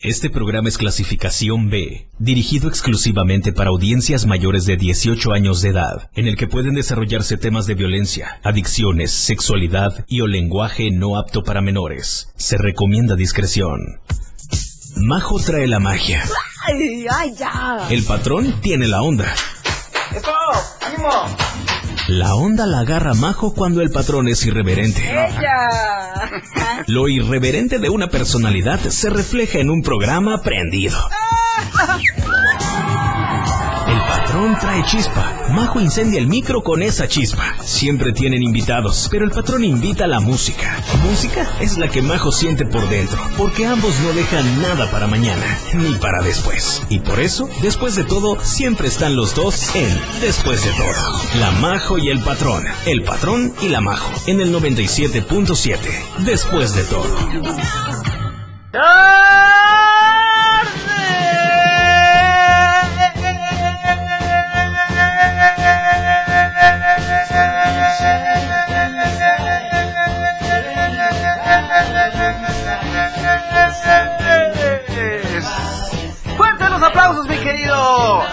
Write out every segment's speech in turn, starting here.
Este programa es clasificación B, dirigido exclusivamente para audiencias mayores de 18 años de edad, en el que pueden desarrollarse temas de violencia, adicciones, sexualidad y o lenguaje no apto para menores. Se recomienda discreción. Majo trae la magia. ¡Ay, ay, ya! El patrón tiene la onda. ¡Eso! La onda la agarra Majo cuando el patrón es irreverente. ¡Ella! Lo irreverente de una personalidad se refleja en un programa prendido. Patrón trae chispa. Majo incendia el micro con esa chispa. Siempre tienen invitados, pero el patrón invita a la música. Música es la que Majo siente por dentro, porque ambos no dejan nada para mañana, ni para después. Y por eso, después de todo, siempre están los dos en Después de todo. La Majo y el patrón. El patrón y la Majo. En el 97.7. Después de todo. ¡Fuerte los aplausos, mi querido!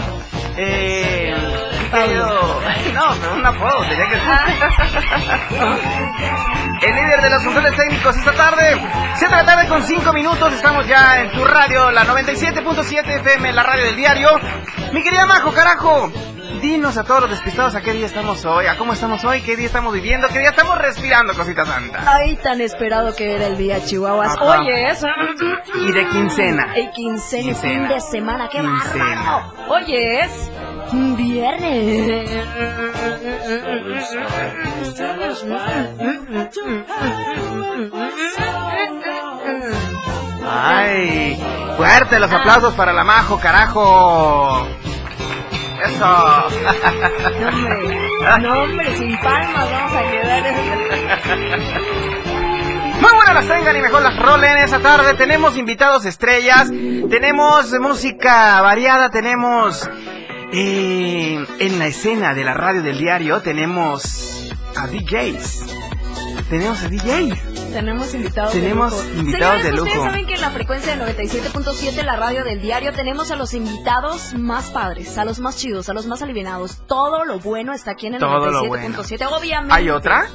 Eh. Mi querido. No, pero un apodo, tenía que El líder de los controles técnicos esta tarde. 7 de la tarde con 5 minutos. Estamos ya en tu radio, la 97.7 FM, la radio del diario. Mi querida Majo, carajo. Dinos a todos los despistados a qué día estamos hoy, a cómo estamos hoy, qué día estamos viviendo, qué día estamos respirando, cosita santa. Ay, tan esperado que era el día, Chihuahuas. Ajá. Oye, eso. Y de quincena. El quincena, y fin Quincena. de semana, qué Quincena. bárbaro. Oye, es viernes. Ay, fuerte los aplausos para la Majo, carajo. Eso. No, hombre, no, hombre, sin palmas vamos a quedar. Muy buenas las tengan y mejor las rolen esa tarde. Tenemos invitados estrellas, tenemos música variada, tenemos eh, en la escena de la radio del diario, tenemos a DJs. Tenemos a DJs. Tenemos invitados Tenemos de lujo. invitados Señores, de lujo. Ustedes saben que en la frecuencia de 97.7, la radio del diario, tenemos a los invitados más padres, a los más chidos, a los más alivianados. Todo lo bueno está aquí en el Todo lo 97.7. Obviamente. ¿Hay otra?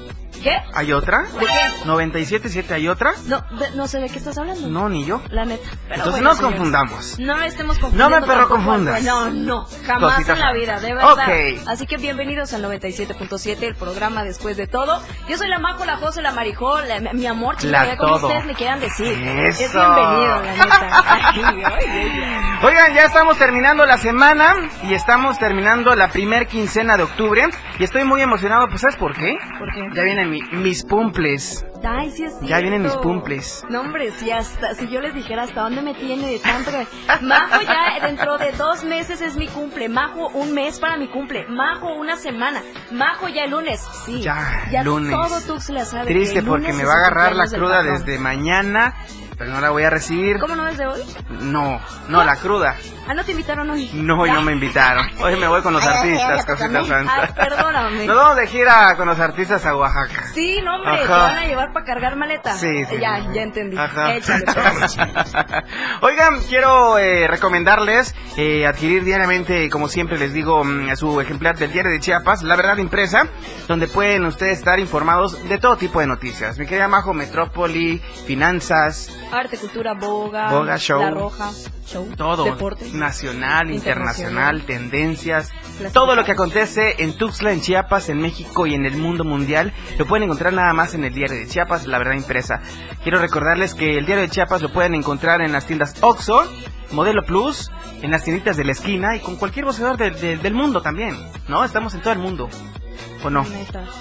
¿Qué? ¿Hay otra? ¿De qué? ¿97.7 hay otra? No, de- no sé de qué estás hablando. No, ni yo. La neta. Pero Entonces bueno, no nos señores, confundamos. No estemos confundiendo. No me perro al- confundas. No, no, jamás Cosita en la vida, de verdad. Ok. Así que bienvenidos al 97.7, el programa después de todo. Yo soy la Majo, la José, la Marijó, la- mi amor, La chica, como todo. ustedes me quieran decir. Eso. Es bienvenido, la neta. Ay, ay, ay. Oigan, ya estamos terminando la semana y estamos terminando la primer quincena de octubre y estoy muy emocionado, pues ¿sabes por qué? ¿Por qué? Ya vienen mi- mis pumples. Ay, sí es Ya vienen mis cumples. No, hombre, si hasta, si yo les dijera hasta dónde me tiene de tanto que... Majo ya dentro de dos meses es mi cumple. Majo un mes para mi cumple. Majo una semana. Majo ya el lunes. Sí. Ya, lunes. todo Tuxtla sabe Triste porque me va a agarrar la cruda desde mañana, pero no la voy a recibir. ¿Cómo no es de hoy? No, no, la cruda. Ah, ¿no te invitaron hoy? No, y no me invitaron. Hoy me voy con los artistas, cosita santa. perdóname. Nos vamos de gira con los artistas a Oaxaca. Sí, no, hombre, te van a llevar para cargar maleta. Sí, sí. Ya, ya entendí. Ajá. Échale, pues. Oigan, quiero eh, recomendarles eh, adquirir diariamente, como siempre les digo, mm, su ejemplar del diario de Chiapas, La Verdad Impresa, donde pueden ustedes estar informados de todo tipo de noticias. Mi querida Majo, Metrópoli, finanzas, Arte, cultura, boga. Boga, show. La roja, show. todo, Deporte. nacional, internacional, Internacional. tendencias, todo lo que acontece en Tuxtla, en Chiapas, en México y en el mundo mundial, lo pueden encontrar nada más en el diario de Chiapas, La Verdad Impresa. Quiero recordarles que el diario de Chiapas lo pueden encontrar en las tiendas Oxxo, Modelo Plus, en las tienditas de la esquina y con cualquier voceador del- del- del mundo también, ¿no? Estamos en todo el mundo. ¿O no?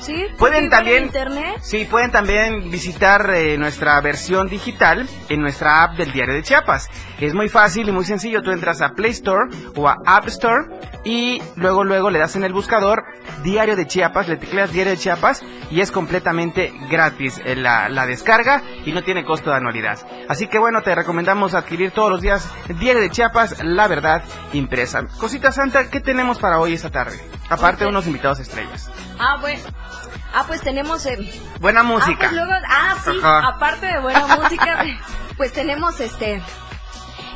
Sí, Pueden también- internet. Sí, pueden también visitar eh, nuestra versión digital en nuestra app del Diario de Chiapas. Es muy fácil y muy sencillo. Tú entras a Play Store o a App Store y luego luego le das en el buscador Diario de Chiapas, le tecleas Diario de Chiapas y es completamente gratis eh, la, la descarga y no tiene costo de anualidad. Así que bueno, te recomendamos adquirir todos los días Diario de Chiapas, la verdad impresa. Cosita Santa, ¿qué tenemos para hoy esta tarde? Aparte de unos invitados estrellas. Ah, bueno. Ah, pues tenemos. eh, Buena Ah, música. pues luego. Ah, sí. Ajá. Aparte de buena música, pues tenemos este.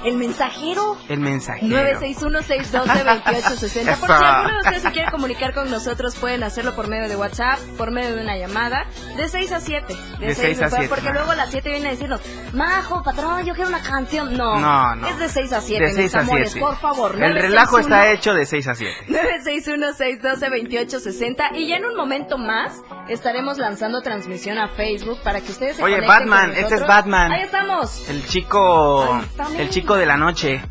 El mensajero. El mensajero. 961-612-2860. Por si alguno de ustedes se quiere comunicar con nosotros, pueden hacerlo por medio de WhatsApp, por medio de una llamada, de 6 a 7. De 6 a 7, Porque no. luego a las 7 viene a decirnos, Majo, patrón, yo quiero una canción. No, No, no. es de 6 a 7, De 6 mis a amores, 7. por favor. El relajo 961 está hecho de 6 a 7. 961-612-2860 y ya en un momento más estaremos lanzando transmisión a Facebook para que ustedes se Oye, Batman, con este es. Batman. Ahí estamos. El chico. Ahí está, El chico de la noche.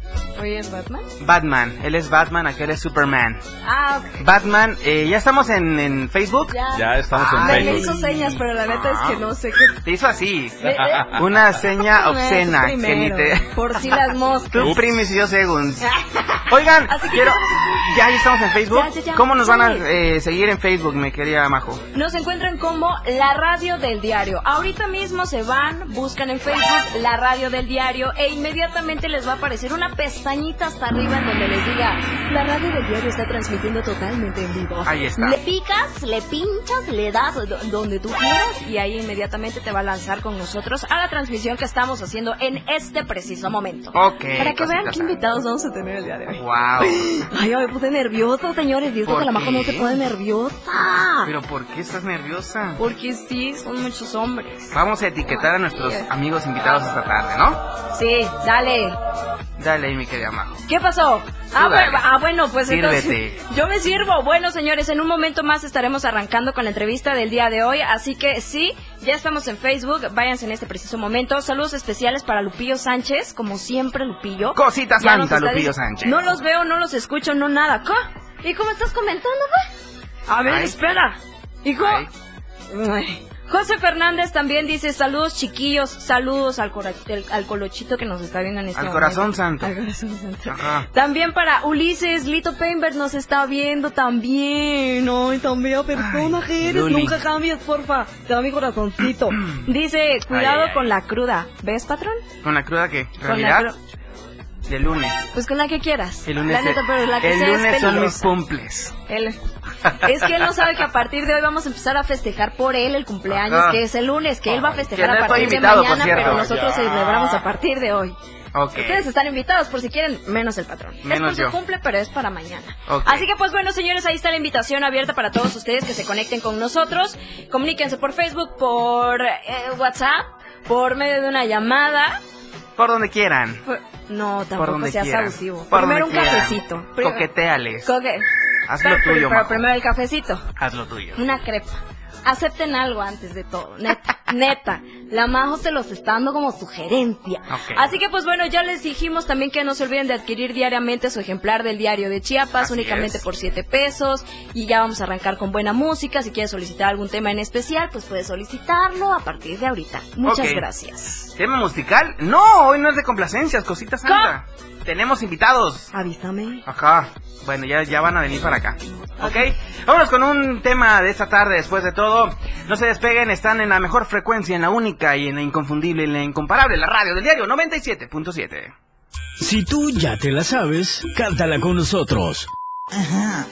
Oye, ¿es Batman? Batman. Él es Batman, aquel es Superman. Ah, ok. Batman, eh, ¿ya estamos en, en Facebook? ya. Ya estamos en Ay. Me, me Facebook. hizo señas, pero la neta es que no sé qué. Te hizo así. Una seña obscena que ni te. Por si las moscas. Tú primis y yo segunds. Oigan, Así que quiero. ya- Ya, ya estamos en Facebook. Ya, ya, ya. ¿Cómo nos van a Sí. eh, seguir en Facebook, mi querida Majo? Nos encuentran como la radio del diario. Ahorita mismo se van, buscan en Facebook la radio del diario e inmediatamente les va a aparecer una pestañita hasta arriba en donde les diga la radio del diario está transmitiendo totalmente en vivo. Ahí está. Le picas, le pinchas, le das do- donde tú quieras y ahí inmediatamente te va a lanzar con nosotros a la transmisión que estamos haciendo en este preciso momento. Ok. Para que vean qué invitados vamos a tener el día de hoy. Wow. Ay, me puse nerviosa, señores. Dios ¿Por que la majo no se pone nerviosa. Pero ¿por qué estás nerviosa? Porque sí, son muchos hombres. Vamos a etiquetar a nuestros amigos invitados esta tarde, ¿no? Sí, dale. Dale ahí, mi querida Majo. ¿Qué pasó? Ah, bueno, ah, bueno, pues Sírvete. entonces yo me sirvo. Bueno, señores, en un momento más estaremos arrancando con la entrevista del día de hoy, así que sí, ya estamos en Facebook, váyanse en este preciso momento. Saludos especiales para Lupillo Sánchez, como siempre Lupillo. Cosita Ya nos santa, Lupillo Sánchez. No los veo, no los escucho, no nada. ¿Qué? ¿Y cómo estás comentando, güey? A ver, Ay. espera. Hijo. Ay. Ay. José Fernández también dice saludos chiquillos, saludos al, cora- el- al colochito que nos está viendo en este Al momento. corazón santo. Al corazón santo. Ajá. También para Ulises, Lito Painberg nos está viendo también. Ay, tan bella persona que eres. Nunca cambies, porfa. Te da mi corazoncito. Dice, cuidado Ay, ay. con la cruda. ¿Ves, patrón? ¿Con la cruda qué? Con la ¿Realidad? cru- De lunes. Pues con la que quieras. El lunes, La neta, pero la que el sea es lunes son mis cumples. Él- Es que él no sabe que a partir de hoy vamos a empezar a festejar por él el cumpleaños, Ajá. que es el lunes, que él va a festejar a partir de invitado, por mañana, pero nosotros Ya. celebramos a partir de hoy. Ustedes están invitados por si quieren, menos el patrón. es Menos por su yo. cumple, pero es para mañana. Así que pues bueno, señores, ahí está la invitación abierta para todos ustedes que se conecten con nosotros. Comuníquense por Facebook, por eh, WhatsApp, por medio de una llamada. Por donde quieran. Por- No, tampoco seas abusivo. Primero un cafecito. Coqueteales. Coque- Haz lo tuyo, pero Majo. primero el cafecito. Haz lo tuyo. Una crepa. Acepten algo antes de todo, neta, neta. La Majo te los está dando como sugerencia. Así que pues bueno, ya les dijimos también que no se olviden de adquirir diariamente su ejemplar del diario de Chiapas, Así únicamente es. por 7 pesos. Y ya vamos a arrancar con buena música. Si quieres solicitar algún tema en especial, pues puedes solicitarlo a partir de ahorita. Muchas gracias. ¿Tema musical? No, hoy no es de complacencias, cosita santa. Tenemos invitados. Avísame. Ajá. Bueno, ya, ya van a venir para acá. ¿Ok? Vámonos con un tema de esta tarde, después de todo. No se despeguen, están en la mejor frecuencia, en la única y en la inconfundible, en la incomparable, la radio del diario 97.7. Si tú ya te la sabes, cántala con nosotros. Ajá.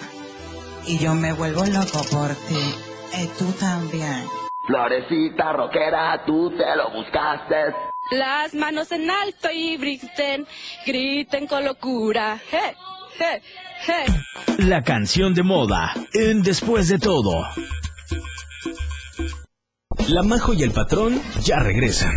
Y yo me vuelvo loco por ti. Y tú también. Florecita rockera, tú te lo buscaste. Las manos en alto y griten, griten con locura. Hey, hey, hey. La canción de moda en Después de todo. La Majo y el patrón ya regresan.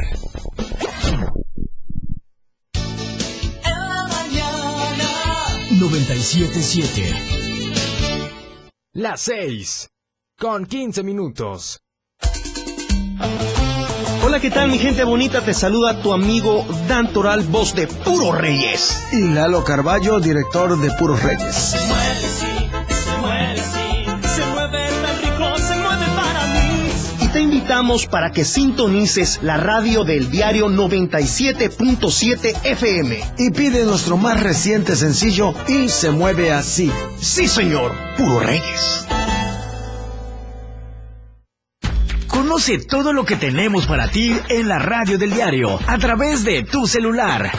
Las 6. Con 15 minutos. Hola, ¿qué tal mi gente bonita? Te saluda tu amigo Dan Toral, voz de Puro Reyes. Y Lalo Carballo, director de Puros Reyes. Invitamos para que sintonices la radio del diario 97.7 FM. Y pide nuestro más reciente sencillo y se mueve así. Sí, señor, Puro Reyes. Conoce todo lo que tenemos para ti en la radio del diario a través de tu celular.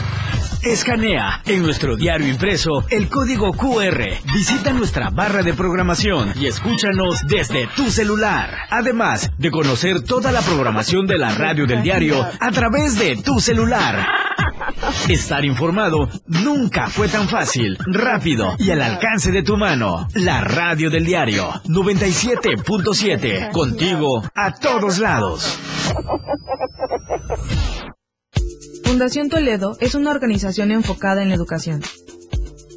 Escanea en nuestro diario impreso el código QR. Visita nuestra barra de programación y escúchanos desde tu celular. Además de conocer toda la programación de la radio del diario a través de tu celular. Estar informado nunca fue tan fácil, rápido y al alcance de tu mano. La radio del diario 97.7. Contigo a todos lados. Fundación Toledo es una organización enfocada en la educación.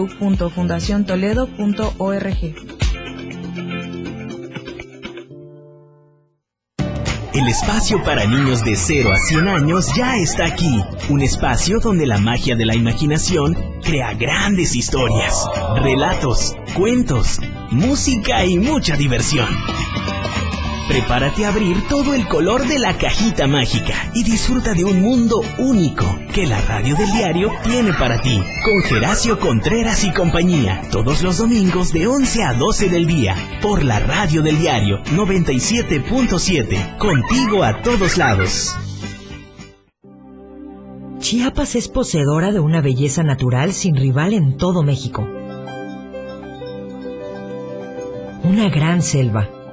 www.fundaciontoledo.org. El espacio para niños de 0 a 100 años ya está aquí. Un espacio donde la magia de la imaginación crea grandes historias, relatos, cuentos, música y mucha diversión. Prepárate a abrir todo el color de la cajita mágica y disfruta de un mundo único que la radio del diario tiene para ti. Con Geracio Contreras y compañía, todos los domingos de 11 a 12 del día, por la radio del diario 97.7, contigo a todos lados. Chiapas es poseedora de una belleza natural sin rival en todo México. Una gran selva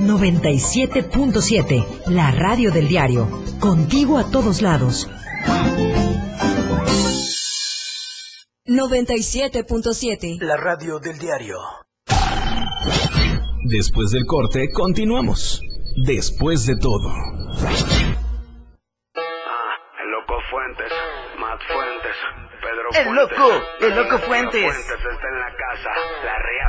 97.7, la radio del diario. Contigo a todos lados. 97.7, la radio del diario. Después del corte, continuamos. Después de todo. Ah, el loco Fuentes, Matt Fuentes, Pedro El Fuentes. loco, el loco Fuentes. Fuentes está en la casa, la Real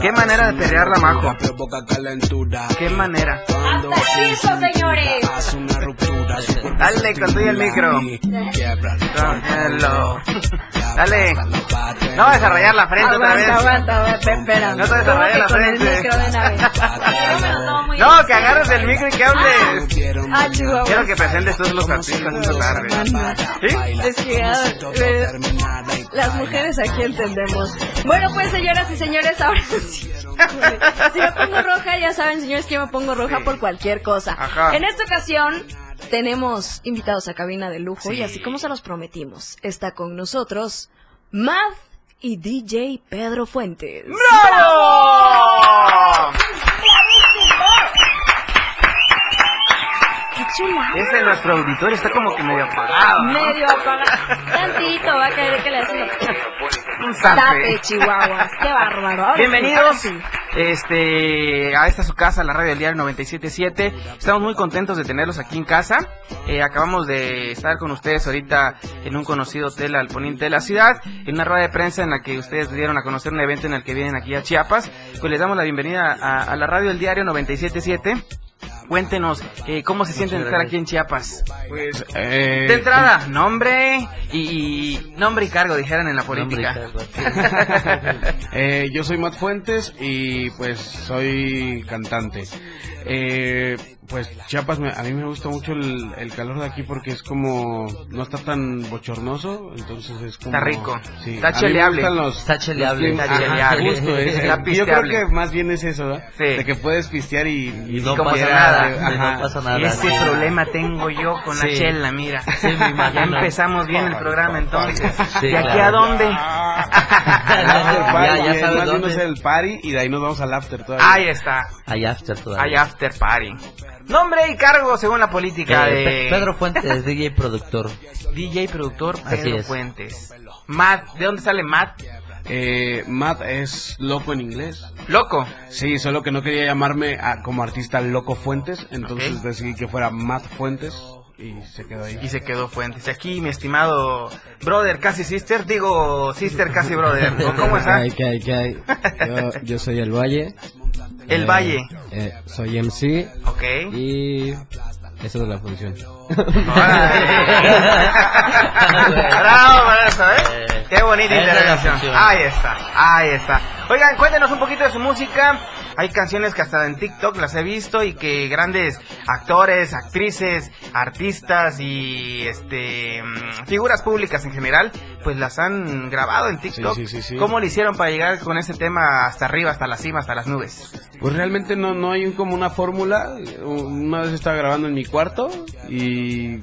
Qué manera de perrearla, Majo. Qué manera. ¡Hasta señores! Dale, con todo y el micro. Cógelo. Dale. No rayar la frente otra vez. Aguanta, aguanta, espera. No te rayar la frente. micro de una vez. No, que agarres el micro y que hables. Ah. Quiero que presentes todos los artistas esta tarde. ¿Sí? Es que ah, eh, las mujeres aquí entendemos. Bueno, pues señoras y señores, ahora sí. Si me pongo roja, ya saben, señores, que yo me pongo roja por cualquier cosa. Ajá. En esta ocasión tenemos invitados a cabina de lujo y así como se los prometimos, está con nosotros Math y DJ Pedro Fuentes. ¡Bravo! ¡Qué chulada! Ese nuestro auditorio está como que medio apagado. ¿no? Medio apagado. Tantito, va a caer que le hacen Un zape. Chihuahuas. Qué bárbaro. Ahora sí, Bienvenidos ahora sí. este, a esta su casa, la radio del diario 977. Estamos muy contentos de tenerlos aquí en casa. Eh, acabamos de estar con ustedes ahorita en un conocido hotel al poniente de la ciudad, en una rueda de prensa en la que ustedes dieron a conocer un evento en el que vienen aquí a Chiapas. Pues les damos la bienvenida a, a la radio del diario 977. Cuéntenos eh, cómo se sienten estar aquí en Chiapas. Pues, eh, De entrada, nombre y, y- nombre y cargo, dijeran en la política. eh, yo soy Matt Fuentes y pues soy cantante. Eh, pues Chiapas, me- a mí me gusta mucho el, el calor de aquí porque es como, no está tan bochornoso, entonces es como... Está rico. Sí, Está cheleable. los- Está los cheleable. climas- Está Ajá, cheleable. justo, es- Está yo creo que más bien es eso, ¿verdad? Sí. De que puedes pistear y, Y no pasa nada. Ajá. Ese problema tengo yo con la Sí. chela, mira. Sí, me imagino. ya empezamos bien el programa entonces. Sí, ¿Y aquí claro. a dónde? Ya, ya y sabes dónde. el party y de ahí nos vamos al after todavía. Ahí está. Hay after todavía. Hay after party. Nombre y cargo según la política Eh, de... Pe- Pedro Fuentes, DJ productor. DJ productor Así Pedro es. Fuentes. Matt, ¿de dónde sale Matt? Eh, Matt es loco en inglés. ¿Loco? Sí, solo que no quería llamarme a- como artista Loco Fuentes, entonces decidí que fuera Matt Fuentes. Y se quedó ahí. Y se quedó Fuentes. Y aquí, mi estimado brother, casi sister, digo sister, casi brother. ¿O ¿Cómo está? Ay, ¿qué hay, qué hay? Yo, yo soy El Valle. El Eh, Valle. eh, soy MC. Ok. Y esa es la función. Bravo por eso, ¿eh? Qué bonita intervención. Ahí está, ahí está. Oigan, cuéntenos un poquito de su música. Hay canciones que hasta en TikTok las he visto y que grandes actores, actrices, artistas y este mm, figuras públicas en general, pues las han grabado en TikTok. sí, sí, sí. ¿Cómo le hicieron para llegar con ese tema hasta arriba, hasta la cima, hasta las nubes? Pues realmente no, no hay como una fórmula. Una vez estaba grabando en mi cuarto y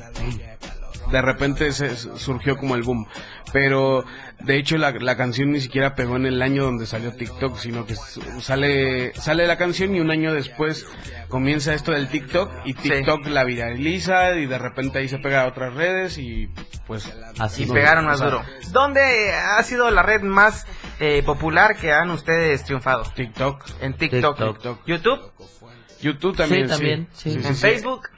de repente se surgió como el boom. Pero de hecho la, la canción ni siquiera pegó en el año donde salió TikTok, sino que sale, sale la canción y un año después comienza esto del TikTok y TikTok la viraliza y de repente ahí se pega a otras redes y pues y no, pegaron o más sea, duro. ¿Dónde ha sido la red más eh, popular que han ustedes triunfado? TikTok. En TikTok. TikTok. ¿YouTube? YouTube también. Sí, también, sí. ¿En Facebook?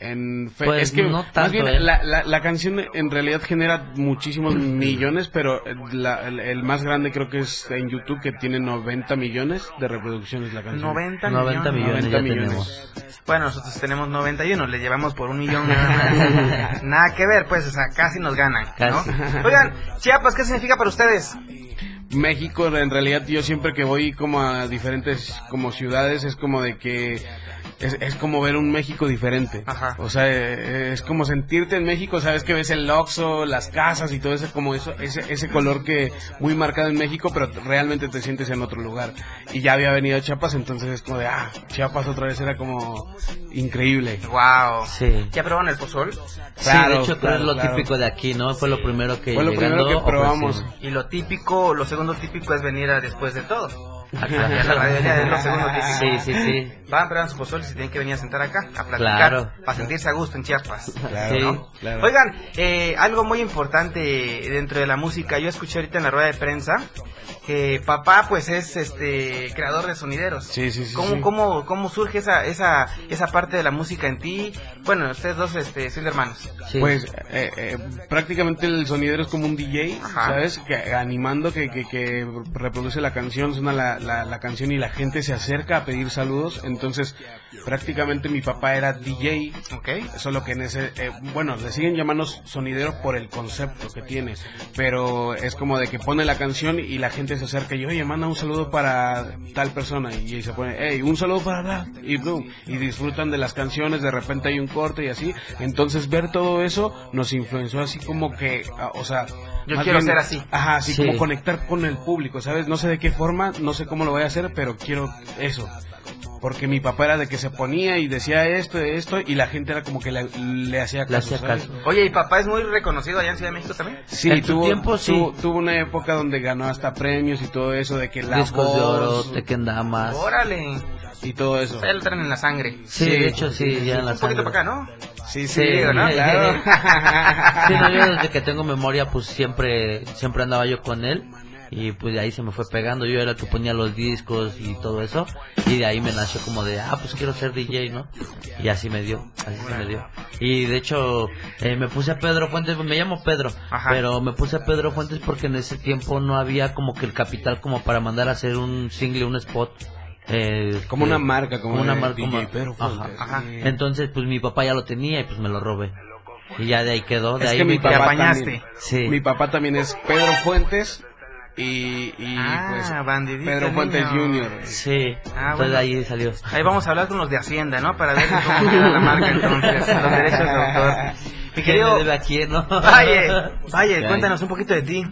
En fe- Pues es que no más tanto, bien, ¿eh? la, la, la canción en realidad genera muchísimos millones, pero la- el, el más grande creo que es en YouTube que tiene 90 millones de reproducciones la canción. 90 90 millones 90 ya millones. tenemos. Bueno, nosotros tenemos 91, le llevamos por un millón nada que ver, pues, o sea, casi nos ganan, ¿no? Casi. Oigan, Chiapas, ¿qué significa para ustedes? México en realidad yo siempre que voy como a diferentes como ciudades es como de que es, es como ver un México diferente. O sea, eh, es como sentirte en México, sabes que ves el Oxxo, las casas y todo eso, como eso, ese, ese color que muy marcado en México, pero realmente te sientes en otro lugar. Y ya había venido a Chiapas, entonces es como de, ah, Chiapas otra vez era como increíble. Wow. Sí. ¿Ya probaron el pozol? sí, de hecho creo que es lo típico de aquí, ¿no? Fue lo primero que Fue lo llegando primero que probamos. ofrecieron. Y lo típico, lo segundo típico es venir a después de todo. Ah, Y a la. Sí, sí, sí. Van, pero su pozol y se tienen que venir a sentar acá, a platicar, Claro. para sentirse a gusto en Chiapas. Claro, ¿no? sí, claro. Oigan, eh, algo muy importante dentro de la música, yo escuché ahorita en la rueda de prensa que papá pues es este creador de sonideros. Sí, sí, sí, ¿Cómo, sí. cómo, cómo surge esa, esa, esa parte de la música en ti? Bueno, ustedes dos este, son hermanos. Pues eh, eh, prácticamente el sonidero es como un DJ, Ajá. ¿sabes? Que, animando que, que, que reproduce la canción, suena la, la, la canción y la gente se acerca a pedir saludos. Entonces, prácticamente mi papá era DJ, solo que en ese, eh, bueno, le siguen llamando sonidero por el concepto que tiene, pero es como de que pone la canción y la gente se acerca y oye, manda un saludo para tal persona y, se pone, hey, un saludo para bla, y boom, y disfrutan de las canciones, de repente hay un corte y así, entonces ver todo eso nos influenció así como que, ah, o sea, Yo quiero ser así. Ajá, así Sí. como conectar con el público, ¿sabes? No sé de qué forma, no sé cómo lo voy a hacer, pero quiero eso. Porque mi papá era de que se ponía y decía esto, esto, y la gente era como que le, le hacía caso. Oye, ¿y papá es muy reconocido allá en Ciudad de México también? Sí, En tuvo, tiempo, sí. tuvo, tuvo una época donde ganó hasta premios y todo eso, de que la Discos de oro, voz Tekken Damas. Órale. y todo eso. Ya lo traen en la sangre. Sí, de hecho, sí, ya en la Un poquito para acá, ¿no? Sí, Sí, ¿no? claro. Sí, no, yo desde que tengo memoria, pues siempre, siempre andaba yo con él. Y pues de ahí se me fue pegando. Yo era el que ponía los discos y todo eso. Y de ahí me nació como de, ah, pues quiero ser DJ, ¿no? Y así me dio, así se me dio. Y de hecho, eh, me puse a Pedro Fuentes, me llamo Pedro. Ajá. Pero me puse a Pedro Fuentes porque en ese tiempo no había como que el capital como para mandar a hacer un single, un spot. eh, Como una marca, como una marca, DJ como- Pedro. Fuentes. Ajá. Sí. Entonces, pues mi papá ya lo tenía y pues me lo robé. Y ya de ahí quedó, de Es ahí que me mi papá, también, Sí. mi papá también es Pedro Fuentes y, y Ah, pues bandidita, Pedro Fuentes niño. Jr. Sí, Ah, entonces bueno. ahí salió. Ahí vamos a hablar con los de Hacienda, ¿no? Para ver cómo queda la marca entonces, los derechos de autor. Mi ¿Quién querido... debe a quién, no? Valle, Valle, ¿Qué cuéntanos un poquito de ti.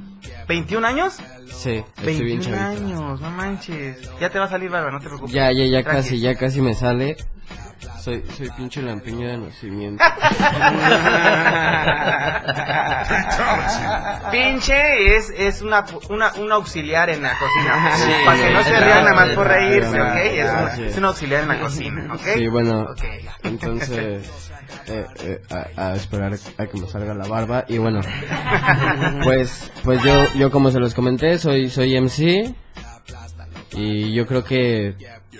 ¿21 años? Sí, estoy bien 21 chavito. años, no manches. Ya te va a salir barba, no te preocupes. Ya, ya, ya Tranqui. casi, ya casi me sale. Soy, soy pinche lampiño de nacimiento. Pinche es, es una, una, un auxiliar en la cocina. Sí, Para que no se rían nada más por reírse, ¿ok? Es, un- gracias. es un auxiliar en la cocina, ¿ok? Sí, bueno, Ok. entonces eh, eh, a, a esperar a que me salga la barba y bueno, pues pues yo yo como se los comenté soy soy MC Y yo creo que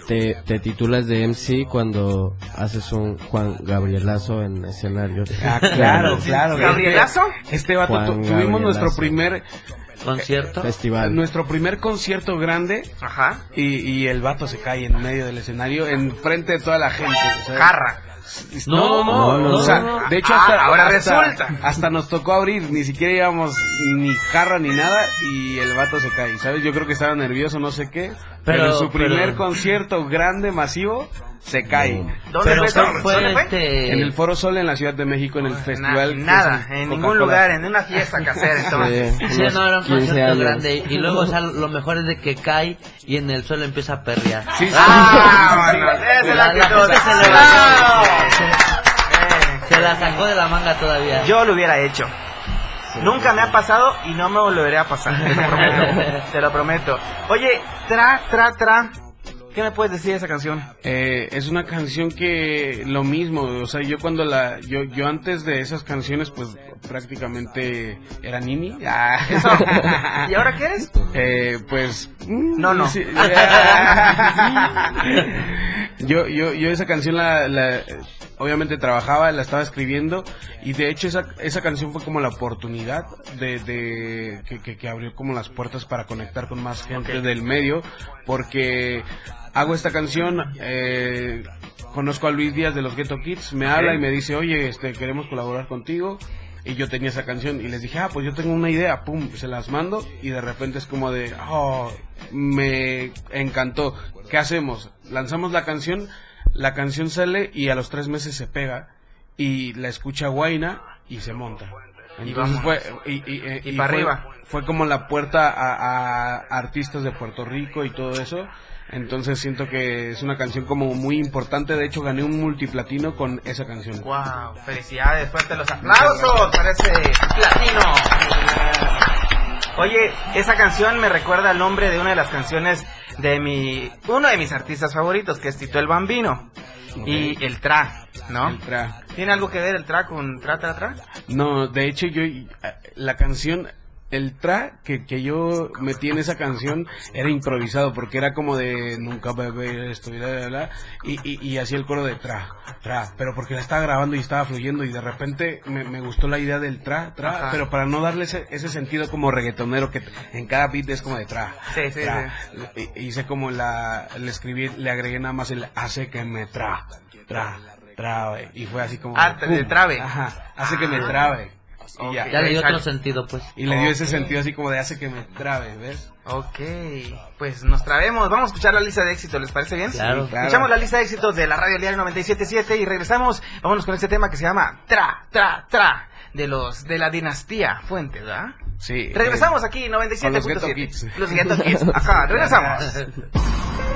te, te titulas de MC cuando haces un Juan Gabrielazo en escenario. Ah, claro, claro. ¿Gabrielazo? Este, vato, Juan tuvimos nuestro primer concierto. Festival. Nuestro primer concierto grande. Ajá. Y, y el vato se cae en medio del escenario, en frente de toda la gente. o sea, Jarra. No, no, No, o sea, de hecho Ah, hasta, ahora hasta- resulta. hasta nos tocó abrir, ni siquiera íbamos ni jarra ni nada y el vato se cae, ¿sabes? Yo creo que estaba nervioso, no sé qué, pero, su primer concierto grande, masivo, se cae. ¿Dónde Pero fue fue, eso? fue ¿Dónde fue? este... En el Foro Sol en la Ciudad de México, en el festival. Na- nada, en ningún lugar, en una fiesta casera. entonces. Sí, no, era un 15 concierto años. grande. Y luego, o sea, lo mejor es de que cae y en el suelo empieza a perrear. Sí, sí. Ah, bueno, esa es la Ah. Se la sacó de la manga todavía. Yo lo hubiera hecho. Nunca me ha pasado y no me volveré a pasar. Te lo prometo. te lo prometo. Oye, tra, tra, tra. ¿Qué me puedes decir de esa canción? Eh, es una canción que lo mismo, o sea, yo cuando la, yo, yo antes de esas canciones, pues prácticamente era Nini. Ah. ¿Y ahora qué eres? Eh, pues No, no. sí. yo, yo, yo esa canción la, la- obviamente trabajaba, la estaba escribiendo y de hecho esa, esa canción fue como la oportunidad de, de que, que- que abrió como las puertas para conectar con más gente del medio porque hago esta canción, eh, conozco a Luis Díaz de los Ghetto Kids, me habla y me dice, oye, este, queremos colaborar contigo. Y yo tenía esa canción y les dije, ah, pues yo tengo una idea, pum, se las mando y de repente es como de, oh, me encantó. ¿Qué hacemos? Lanzamos la canción, la canción sale y a los tres meses se pega y la escucha Guaina y se monta. Y Entonces vamos. fue, y, y- eh, Y y pa' fue- arriba. Fue como la puerta a, a artistas de Puerto Rico y todo eso. Entonces siento que es una canción como muy importante. De hecho, gané un multiplatino con esa canción. Wow, felicidades, fuerte los aplausos para ese platino. Oye, esa canción me recuerda al nombre de una de las canciones de mi, uno de mis artistas favoritos, que es Tito el Bambino. Y el tra, ¿no? El tra. ¿Tiene algo que ver el tra con tra, tra, tra? No, de hecho yo, eh, la canción, el tra que, que yo metí en esa canción era improvisado porque era como de nunca beber esto y bla, bla, bla, y, y, y hacía el coro de tra, tra, pero porque la estaba grabando y estaba fluyendo y de repente me, me gustó la idea del tra, tra, Ajá. pero para no darle ese, ese sentido como reggaetonero que en cada beat es como de tra, Sí, sí, tra. Hice como la, le escribí, le agregué nada más el hace que me tra, tra, trabe, y fue así como... Ah, de trabe. Ajá, hace que me Ah. Trabe. Y ya. Ya le dio otro sentido, pues. Y le dio Ok. ese sentido así como de hace que me trabe, ¿ves? Ok, pues nos trabemos. Vamos a escuchar la lista de éxitos, ¿les parece bien? Claro. Sí, claro. Escuchamos la lista de éxitos de la Radio Diario 977 y regresamos. Vámonos con este tema que se llama Tra, Tra, Tra, de los de la dinastía Fuentes, ¿verdad? Sí. Regresamos eh, aquí, con los Ghetto 97.7. Kids. Los Ghetto Kids. Acá, regresamos.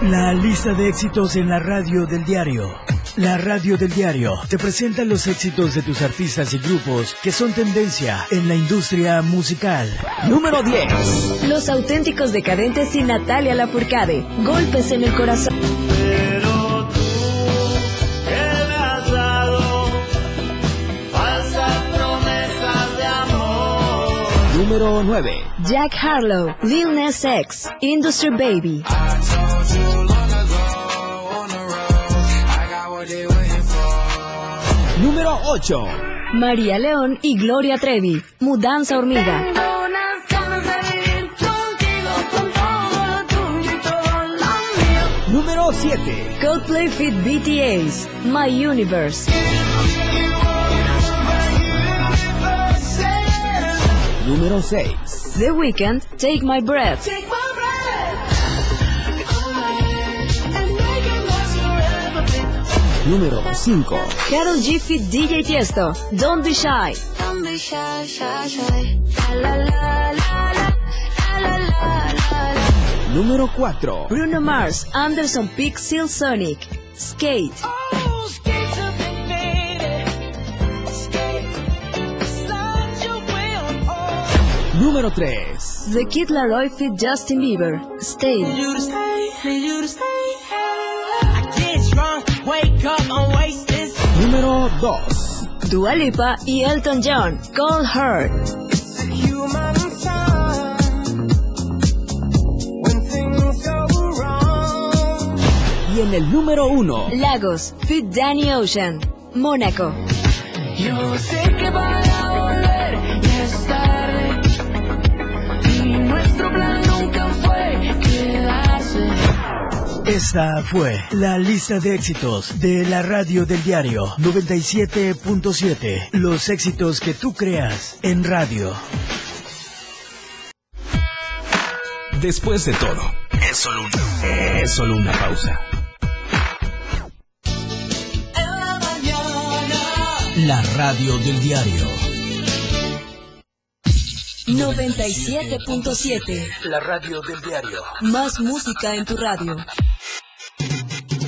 La lista de éxitos en la radio del diario. La radio del diario te presenta los éxitos de tus artistas y grupos que son tendencia en la industria musical. Número 10. Los auténticos decadentes y Natalia Lafourcade. Golpes en el corazón. Número 9. Jack Harlow, Lil Nas X, Industry Baby. Número 8. María León y Gloria Trevi, Mudanza Hormiga. Número 7. Coldplay Fit BTAs, My Universe. Número 6. The Weeknd, Take My Breath. Número 5. Carol G Fit DJ Tiesto, Don't Be Shy. Número 4. Bruno Mars, Anderson Seal Sonic, Skate. Número 3. The Kid Laroi Fit Justin Bieber, Stay. Número 2. Dua Lipa y Elton John, Cold Heart. en el número 1. Lagos, Fit Danny Ocean, Mónaco. Yo sé que va a volver y es Esta fue la lista de éxitos de la radio del diario 97.7. Los éxitos que tú creas en radio. Después de todo, es solo una, es solo una pausa. La radio del diario. 97.7. La radio del diario. Más música en tu radio.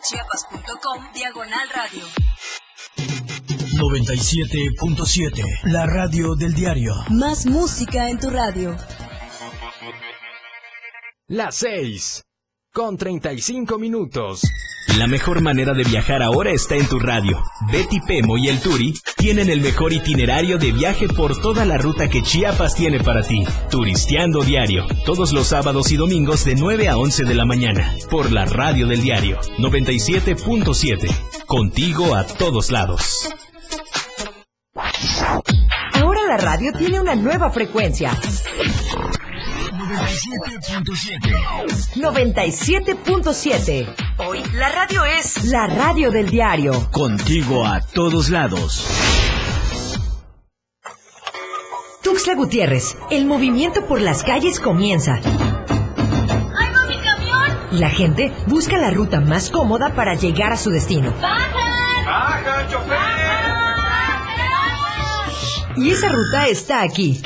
www.diariodechiapas.com Diagonal Radio. 97.7. La radio del diario. Más música en tu radio. Las 6. Con 35 minutos. La mejor manera de viajar ahora está en tu radio. Betty Pemo y el Turi tienen el mejor itinerario de viaje por toda la ruta que Chiapas tiene para ti. Turisteando diario, todos los sábados y domingos de 9 a 11 de la mañana, por la radio del diario 97.7. Contigo a todos lados. Ahora la radio tiene una nueva frecuencia. 97.7. Hoy la radio es la radio del diario. Contigo a todos lados. Tuxtla Gutiérrez, el movimiento por las calles comienza. ¡Ahí va mi camión! Y la gente busca la ruta más cómoda para llegar a su destino. ¡Bajan! ¡Bajan, chofer! Y esa ruta está aquí.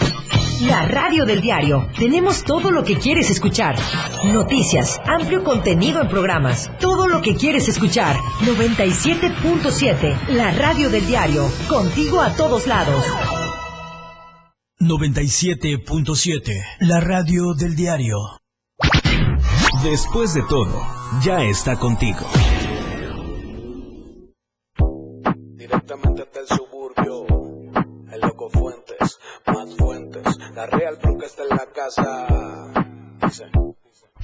La radio del diario. Tenemos todo lo que quieres escuchar. Noticias, amplio contenido en programas. Todo lo que quieres escuchar. 97.7. La radio del diario. Contigo a todos lados. 97.7. La radio del diario. Después de todo, ya está contigo. La Real Bronca está en la casa.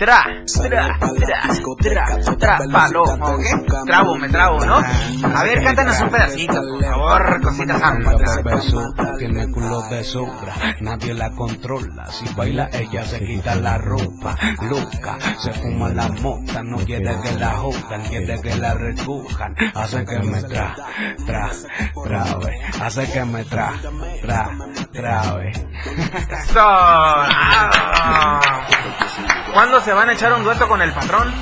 Tra, tra, tra, tra, tra, palomo, ¿qué? Trabo, me trabo, ¿no? A ver, cántanos un pedacito, por favor, cosita santa. beso, tiene culo de sobra, nadie la controla. Si baila ella se quita la ropa, loca, se fuma la mota, no quiere que la jodan, quiere que la recojan. Hace que me tra, tra, trabe, hace que me tra, tra, trabe. Ah. ¿Cuándo se van a echar un dueto con el patrón?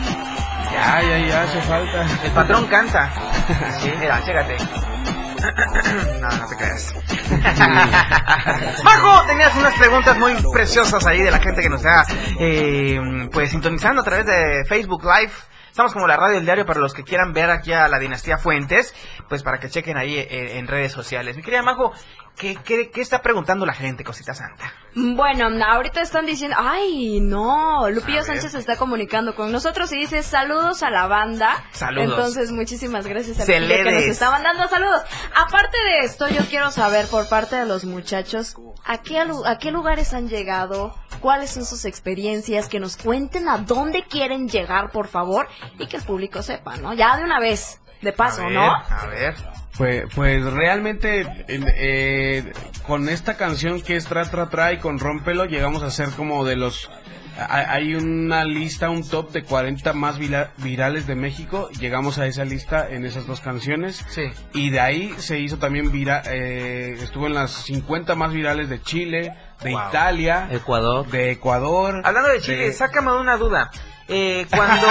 Ya, ya, ya, hace falta. El patrón canta. Sí, mira, chécate. No, no te creas. Majo, tenías unas preguntas muy preciosas ahí de la gente que nos está eh, pues sintonizando a través de Facebook Live. Estamos como la radio del diario para los que quieran ver aquí a la dinastía Fuentes, pues para que chequen ahí eh, en redes sociales. Mi querida Majo, ¿qué, qué, qué está preguntando la gente, cosita santa? Bueno, ahorita están diciendo, ay, no, Lupillo. Sánchez está comunicando con nosotros y dice saludos a la banda. Saludos. Entonces, muchísimas gracias a Lupillo que nos está mandando saludos. Aparte de esto, yo quiero saber por parte de los muchachos, ¿a qué, a qué lugares han llegado? ¿Cuáles son sus experiencias? Que nos cuenten a dónde quieren llegar, por favor, y que el público sepa, ¿no? Ya de una vez, de paso, A ver, ¿no? A ver. Pues, pues realmente en- eh, con esta canción que es Tra Tra Tra y con Rómpelo llegamos a ser como de los... ha- Hay una lista, un top de 40 más virales de México. Llegamos a esa lista en esas dos canciones. Sí. Y de ahí se hizo también vira, eh, estuvo en las 50 más virales de Chile, de Wow. Italia, Ecuador. de Ecuador. Hablando de Chile, sácame de una duda. Eh, cuando...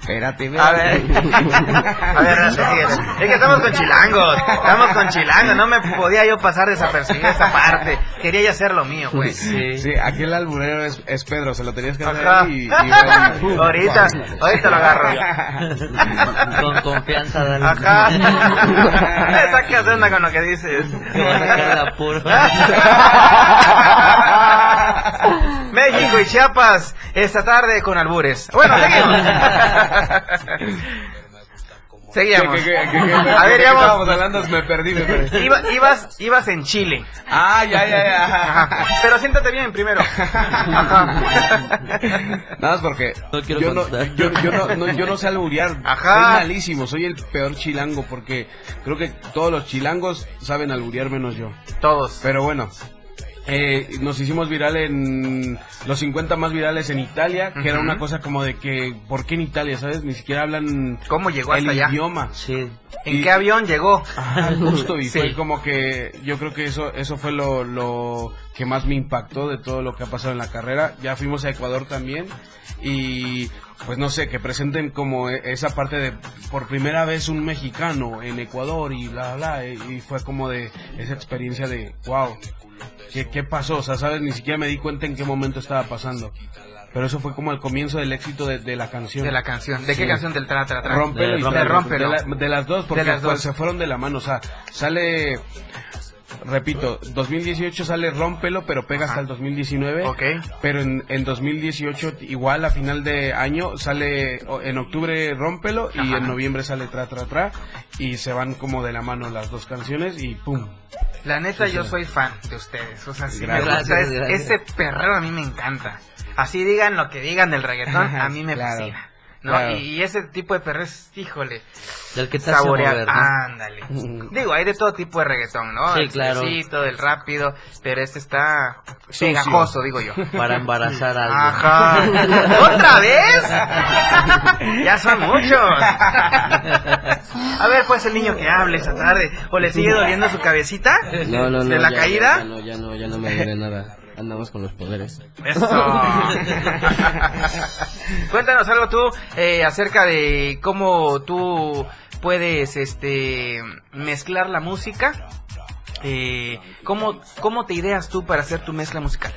Espérate, A ver, a ver, Raza, síguele. es que estamos con chilangos, estamos con chilangos, no me podía yo pasar desapercibido esa parte, quería ya hacer lo mío, güey. Sí. aquí el alburero es, es Pedro, se lo tenías que hacer Ajá. y, y bueno, ahorita, ahorita lo agarro. Con confianza, dale. Ajá. Sacas de onda con lo que dices. Te va a sacar de apuro. México y Chiapas esta tarde con albures. Bueno, seguimos. Seguíamos. ¿Qué, qué, qué, qué, qué, A ver, ya estábamos vamos. hablando? Me perdí, me perdí. Iba- ibas, ibas en Chile. Ah, ya, ya, ya. Ajá. Pero siéntate bien primero. Ajá. Nada más porque quiero yo, no, yo, yo no, no- yo no sé alburear. Ajá. Soy malísimo, soy el peor chilango porque creo que todos los chilangos saben alburear menos yo. Todos. Pero bueno, eh, nos hicimos viral en los 50 más virales en Italia, que era una cosa como de que, ¿por qué en Italia? ¿Sabes? Ni siquiera hablan ¿Cómo llegó el hasta allá? idioma. Sí. ¿En Y- qué avión llegó? Ajá, justo, y Sí. fue como que yo creo que eso eso fue lo, lo que más me impactó de todo lo que ha pasado en la carrera. Ya fuimos a Ecuador también y pues no sé, que presenten como e- esa parte de por primera vez un mexicano en Ecuador y bla, bla, bla, y fue como de esa experiencia de, wow, ¿qué, qué pasó? O sea, ¿sabes? Ni siquiera me di cuenta en qué momento estaba pasando. Pero eso fue como el comienzo del éxito de, de la canción. De la canción. ¿De qué canción del tra tra tra? Rómpelo de y. Rómpelo. De, la- de las dos, porque las pues, dos. se fueron de la mano. O sea, sale. Repito, 2018 sale Rómpelo, pero pega hasta el 2019. Ok. Pero en, en 2018, igual a final de año, sale en octubre Rómpelo y Ajá. en noviembre sale Tra Tra Tra. Y se van como de la mano las dos canciones y ¡pum! La neta, Sí, yo sí. soy fan de ustedes. O sea, sí me gusta. es- ese perreo a mí me encanta. Así digan lo que digan del reggaetón, a mí me Claro, fascina. ¿No? claro. Y, y ese tipo de perreo es, híjole, Del que te hace saborear. mover, ¿no? Ándale. Digo, hay de todo tipo de reggaetón, ¿no? Sí, el claro. el rápido, pero este está Sucio. pegajoso, digo yo. Para embarazar a alguien. Ajá. ¿Otra vez? ya son muchos. A ver, pues el niño que hable esta tarde. ¿O le sigue doliendo su cabecita? No, no, no. ¿De la ya, caída? Ya, no, ya no, ya no me duele nada. Andamos con los poderes. Eso. Cuéntanos algo tú eh, acerca de cómo tú puedes este mezclar la música. Eh, ¿cómo, ¿Cómo te ideas tú para hacer tu mezcla musical?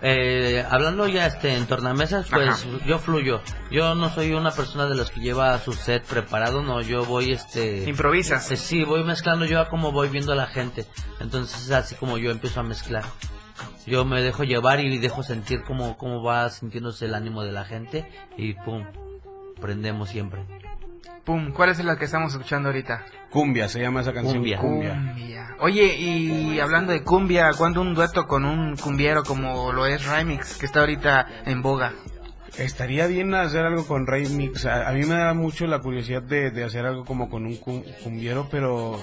Eh, hablando ya este en tornamesas, pues Ajá. yo fluyo. Yo no soy una persona de los que lleva su set preparado, no, yo voy este Improvisas. eh, sí, voy mezclando yo a como voy viendo a la gente. Entonces es así como yo empiezo a mezclar. Yo me dejo llevar y dejo sentir cómo, cómo va sintiéndose el ánimo de la gente y pum, prendemos siempre. Pum, ¿cuál es la que estamos escuchando ahorita? Cumbia, se llama esa canción. Cumbia. Cumbia. Oye, y hablando de cumbia, ¿cuándo un dueto con un cumbiero como lo es Remix, que está ahorita en boga? Estaría bien hacer algo con Remix. A, a mí me da mucho la curiosidad de, de hacer algo como con un cum- cumbiero, pero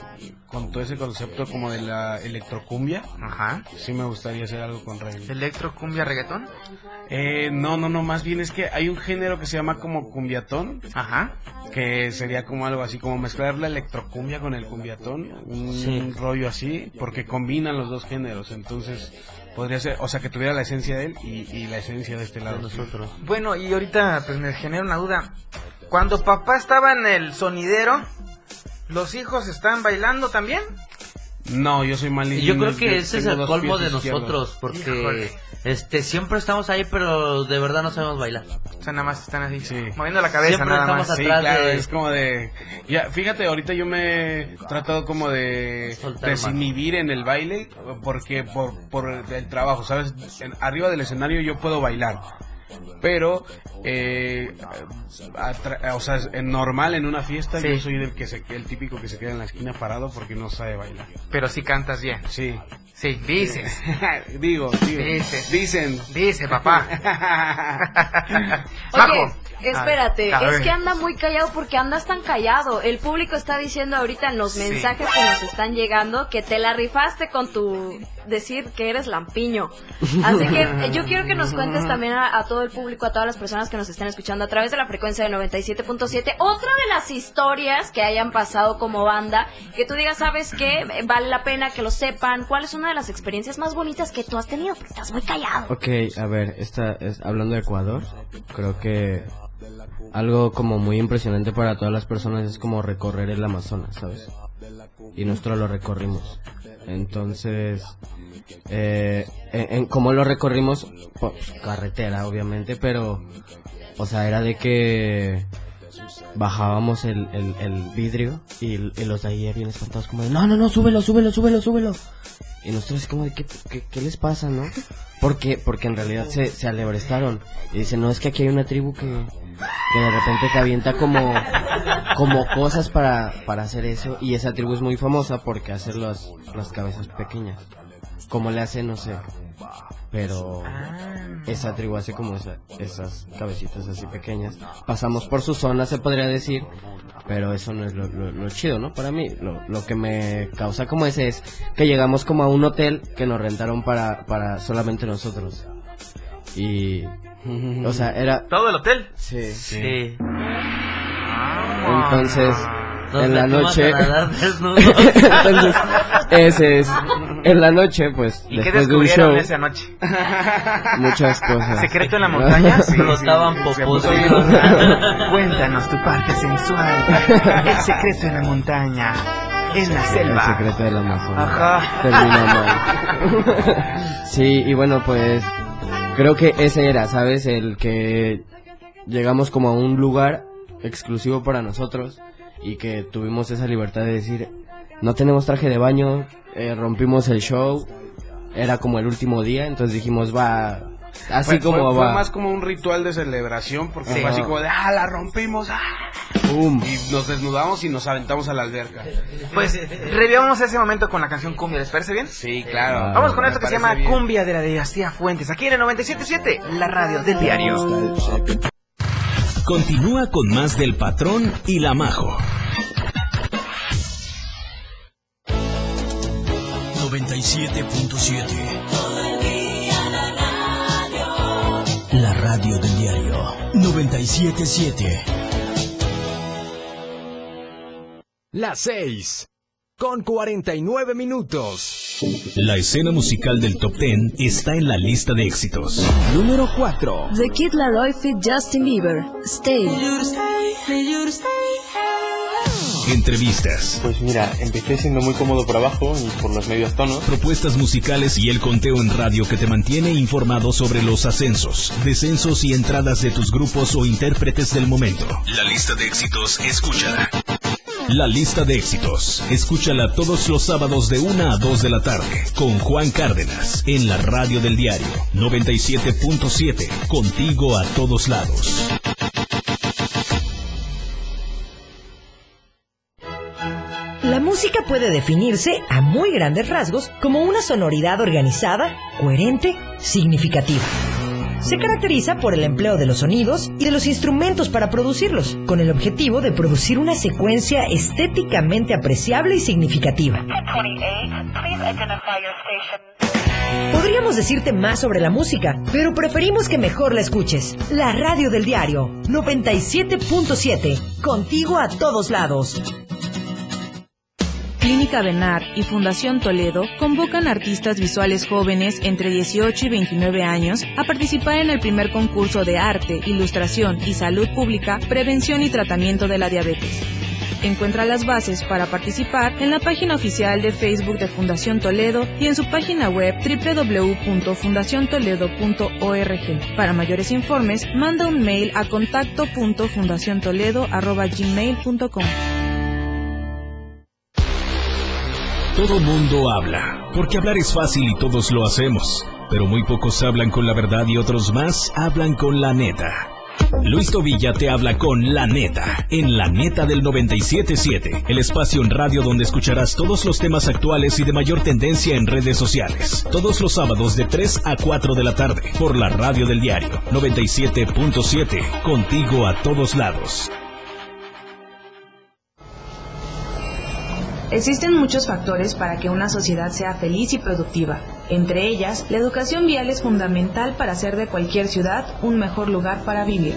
con todo ese concepto como de la electrocumbia. Ajá. Sí me gustaría hacer algo con Remix. ¿Electro cumbia reggaetón? Eh, no, no, no, más bien es que hay un género que se llama como cumbiatón, Ajá. que sería como algo así, como mezclar la electrocumbia con el cumbiatón, un Sí. rollo así, porque combinan los dos géneros, entonces podría ser, o sea, que tuviera la esencia de él y, y la esencia de este lado. De nosotros. Bueno, y ahorita pues me genera una duda. Cuando papá estaba en el sonidero, ¿los hijos están bailando también? No, yo soy Y malísimo. yo creo que ese es el colmo de izquierdos. nosotros, porque Híjole. Este siempre estamos ahí, pero de verdad no sabemos bailar. O sea, nada más están así, Sí. moviendo la cabeza Siempre nada estamos más. Sí, atrás claro, de- es como de... Ya, fíjate, ahorita yo me he tratado como de Soltar desinhibir en el baile porque por, por el trabajo, ¿sabes? En- arriba del escenario yo puedo bailar, pero, eh, o sea, en normal en una fiesta Sí. yo soy el, que se, el típico que se queda en la esquina parado porque no sabe bailar. Pero sí cantas bien. Sí. Sí, dices. digo, digo. Dices. Dicen. Dice papá. Majo. Espérate, A- a es que anda muy callado porque andas tan callado. El público está diciendo ahorita en los Sí. mensajes que nos están llegando que te la rifaste con tu decir que eres lampiño. Así que eh, yo quiero que nos cuentes también a, a todo el público, a todas las personas que nos están escuchando a través de la frecuencia de 97.7, otra de las historias que hayan pasado como banda, que tú digas, ¿sabes qué? Vale la pena que lo sepan. ¿Cuál es una de las experiencias más bonitas que tú has tenido? Porque estás muy callado. Ok, a ver, esta es, hablando de Ecuador, creo que algo como muy impresionante para todas las personas es como recorrer el Amazonas, ¿sabes? Y nosotros lo recorrimos. Entonces, eh, en, ¿cómo lo recorrimos? Pues, carretera, obviamente, pero, o sea, era de que bajábamos el, el, vidrio y, los de ahí bien espantados como de, no, no, no, súbelo, súbelo, súbelo, súbelo. Y nosotros así como de, ¿qué, qué, qué les pasa, no? Porque, porque en realidad se, se alebrestaron. Y dicen, no, es que aquí hay una tribu que, que de repente te avienta como, como cosas para, para hacer eso. Y esa tribu es muy famosa porque hace las, las cabezas pequeñas. Como le hace, no sé. Pero esa tribu hace como esa- esas cabecitas así pequeñas. Pasamos por su zona, se podría decir. Pero eso no es lo, lo- lo chido, ¿no? Para mí, lo, lo que me causa como ese es que llegamos como a un hotel que nos rentaron para, para solamente nosotros. Y... O sea, era... ¿Todo el hotel? Sí. Sí. Entonces, en la noche... Entonces, ese es... En la noche, pues, ¿Y qué después de un show... descubrieron esa noche? Muchas cosas. ¿Secreto en la montaña? Sí, Flotaban sí, popos. Cuéntanos tu parte sensual. El secreto en la montaña. Es la El selva. secreto del Amazonas. Ajá. Termina mal. sí, y bueno, pues creo que ese era, ¿sabes? El que llegamos como a un lugar exclusivo para nosotros y que tuvimos esa libertad de decir, no tenemos traje de baño, eh, rompimos el show, era como el último día, entonces dijimos, va, así Fue- como fue, fue va. más como un ritual de celebración porque Sí. fue así como de ah la rompimos ah". Y nos desnudamos y nos aventamos a la alberca Pues revivamos ese momento con la canción Cumbia, ¿les parece bien? sí claro Vamos con esto que se llama bien. Cumbia de la Dinastía Fuentes, aquí en el 97.7, la radio del diario. Continúa con más del patrón y la majo. 97.7 La radio del diario 977 Las 6. Con 49 minutos. La escena musical del top 10 está en la lista de éxitos. Número 4. The Kid Laroi feat Justin Bieber. Stay. Entrevistas, Pues mira, empecé siendo muy cómodo por abajo y por los medios tonos. propuestas musicales y el conteo en radio que te mantiene informado sobre los ascensos, descensos y entradas de tus grupos o intérpretes del momento. La lista de éxitos, escúchala. La lista de éxitos, escúchala todos los sábados de 1 a 2 de la tarde con Juan Cárdenas en la radio del diario 97.7, contigo a todos lados. La música puede definirse a muy grandes rasgos como una sonoridad organizada, coherente, significativa. Se caracteriza por el empleo de los sonidos y de los instrumentos para producirlos, con el objetivo de producir una secuencia estéticamente apreciable y significativa. Podríamos decirte más sobre la música, pero preferimos que mejor la escuches. La radio del diario 97.7, contigo a todos lados. Clínica Benar y Fundación Toledo convocan artistas visuales jóvenes entre 18 y 29 años a participar en el primer concurso de arte, ilustración y salud pública, prevención y tratamiento de la diabetes. Encuentra las bases para participar en la página oficial de Facebook de Fundación Toledo y en su página web www.fundaciontoledo.org. Para mayores informes, manda un mail a contacto.fundaciontoledo.gmail.com. Todo mundo habla, porque hablar es fácil y todos lo hacemos, pero muy pocos hablan con la verdad y otros más hablan con la neta. Luis Tobilla te habla con La Neta, en La Neta del 977, el espacio en radio donde escucharás todos los temas actuales y de mayor tendencia en redes sociales. Todos los sábados de 3 a 4 de la tarde, por la radio del diario 97.7, contigo a todos lados. Existen muchos factores para que una sociedad sea feliz y productiva. Entre ellas, la educación vial es fundamental para hacer de cualquier ciudad un mejor lugar para vivir.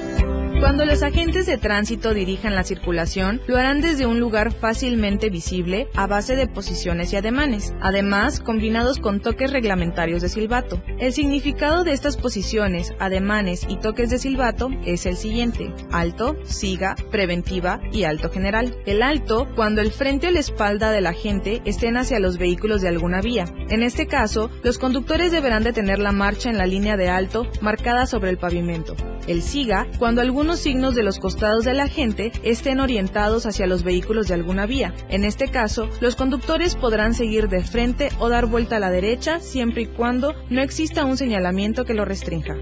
Cuando los agentes de tránsito dirijan la circulación, lo harán desde un lugar fácilmente visible a base de posiciones y ademanes, además combinados con toques reglamentarios de silbato. El significado de estas posiciones, ademanes y toques de silbato es el siguiente: alto, siga, preventiva y alto general. El alto cuando el frente o la espalda del agente estén hacia los vehículos de alguna vía. En este caso, los conductores deberán detener la marcha en la línea de alto marcada sobre el pavimento. El siga cuando algunos signos de los costados del agente estén orientados hacia los vehículos de alguna vía. En este caso, los conductores podrán seguir de frente o dar vuelta a la derecha siempre y cuando no exista un señalamiento que lo restrinja.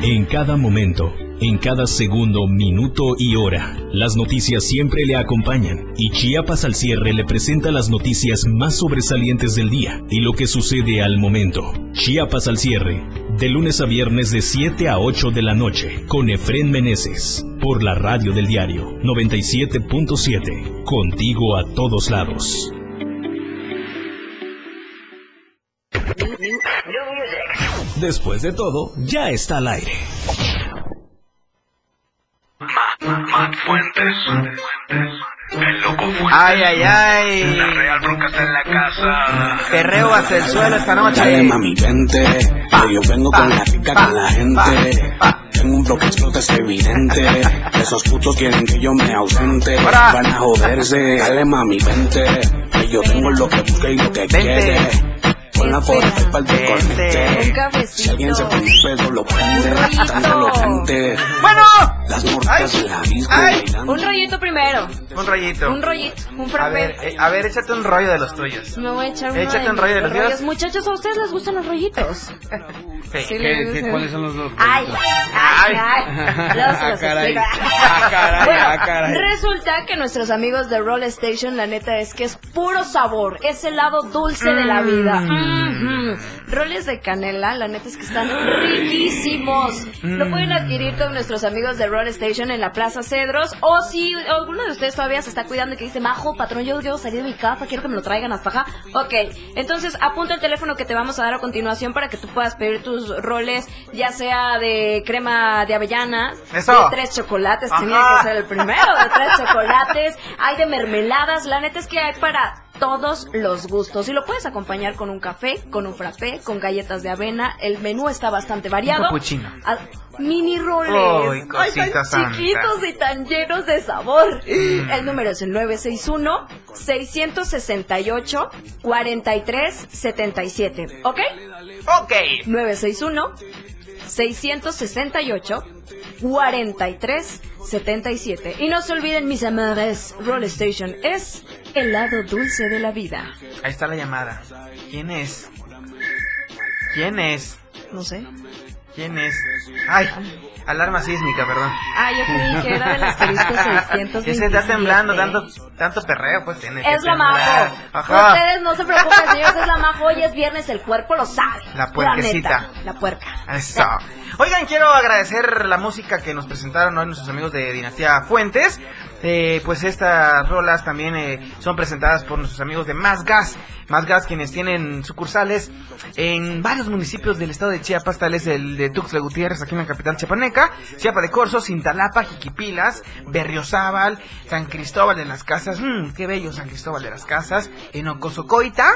En cada momento, en cada segundo, minuto y hora, las noticias siempre le acompañan y Chiapas al cierre le presenta las noticias más sobresalientes del día y lo que sucede al momento. Chiapas al cierre, de lunes a viernes de 7 a 8 de la noche, con Efren Meneses, por la radio del diario 97.7, contigo a todos lados. Después de todo, ya está al aire. Matt Fuentes. El loco Fuentes. Ay, ay, ay. La real bronca está en la casa. Perreo hasta el suelo esta noche. Dale mami, vente, que yo vengo con la rica con la gente. Tengo un flow que explota, es evidente. Esos putos quieren que yo me ausente. Van a joderse. Dale mami, vente, que yo tengo lo que busca y lo que quiere. Con la foto para el decorrente. Si alguien se pone un pedo, lo prende. Tanto lo prende. Bueno. Las mortas de la disco Ay. bailando. Un rollito primero. Un rollito. Un rollito. Un A frappé. ver, eh, a ver, échate un rollo de los tuyos. Me voy a echar uno Échate de un rollo de los tuyos. Muchachos, ¿a ustedes les gustan los rollitos? Sí. Sí, ¿Qué-. ¿Cuáles son los dos? Ay, ay, ay. Se Ah, los caray. Ah, caray, Bueno, ah, caray. resulta que nuestros amigos de Roll Station, la neta es que es puro sabor, es el lado dulce de la vida. Mm. Roles de canela, la neta es que están riquísimos. Lo Mm. pueden adquirir con nuestros amigos de Roll Station en la Plaza Cedros. O si alguno de ustedes todavía se está cuidando y que dice, Majo, patrón, yo quiero salir de mi casa, quiero que me lo traigan hasta acá. Ok, entonces apunta el teléfono que te vamos a dar a continuación para que tú puedas pedir tus roles, ya sea de crema de avellana, Eso. de tres chocolates, Ajá. tenía que ser el primero, de tres chocolates, hay de mermeladas, la neta es que hay para todos los gustos y lo puedes acompañar con un café, con un frappé, con galletas de avena, el menú está bastante variado. Un cappuccino. Mini roles. Ay, tan santa. chiquitos y tan llenos de sabor. El número es el 961-668-4377. ¿Ok? Ok. 961-668-4377. Y no se olviden, mis amores, Roll Station es el lado dulce de la vida. Ahí está la llamada. ¿Quién es? ¿Quién es? No sé. ¿Quién es? Ay, alarma sísmica, perdón. Ah, yo creí que era del asterisco 627. Que se está temblando, tanto, tanto perreo, pues tiene que Es la temblar. majo. Ajá. Ustedes no se preocupen, señores, es la majo. Hoy es viernes, el cuerpo lo sabe. La puerquecita. neta, La puerca. Eso. Oigan, quiero agradecer la música que nos presentaron hoy nuestros amigos de Dinastía Fuentes. Eh, pues estas rolas también eh, son presentadas por nuestros amigos de Más Gas. Más Gas, quienes tienen sucursales en varios municipios del estado de Chiapas, tales el de Tuxtla Gutiérrez, aquí en la capital chiapaneca, Chiapa de Corzo, Cintalapa, Jiquipilas, Berriozábal, San Cristóbal de las Casas, mmm, qué bello San Cristóbal de las Casas, en Ocosocoita,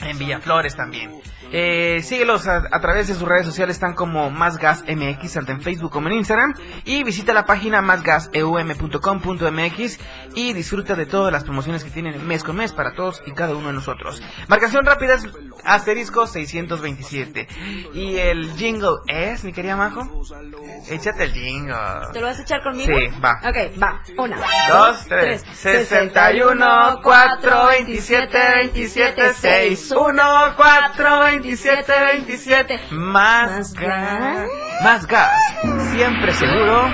en Villaflores también. Eh, síguelos a, través de sus redes sociales, están como Más Gas MX, tanto en Facebook como en Instagram. Y visita la página másgaseum.com.mx y disfruta de todas las promociones que tienen mes con mes para todos y cada uno de nosotros. Marcación rápida es asterisco 627. Y el jingle es, mi querida Majo. Échate el jingle. ¿Te lo vas a echar conmigo? Sí, va. Ok, va. Una, Dos, tres. 61, 4, 27, 27, 6. 1, 4, 27, 27. Más gas. Más gas. Siempre seguro.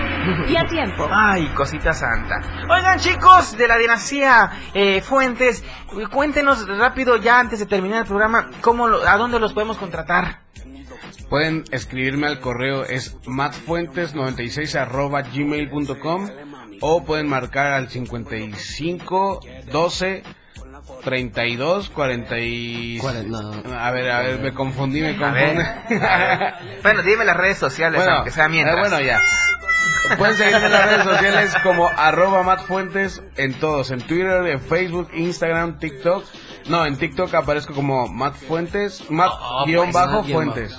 Y a tiempo. Ay, cosita santa. Oigan, chicos de la dinastía eh, Fuentes, cuéntenos rápido, ya antes de terminar el programa, cómo lo- ¿a dónde los podemos contratar? Pueden escribirme al correo es matfuentes96 arroba gmail.com o pueden marcar al 55 12 32 40 y... A ver, a ver, me confundí, me confundí. Bueno, dime las redes sociales, Bueno, aunque sea mientras. eh, bueno, ya. Pueden seguirme en las redes sociales como arroba matfuentes en todos, en Twitter, en Facebook, Instagram, TikTok. No, en TikTok aparezco como matfuentes, mat-fuentes.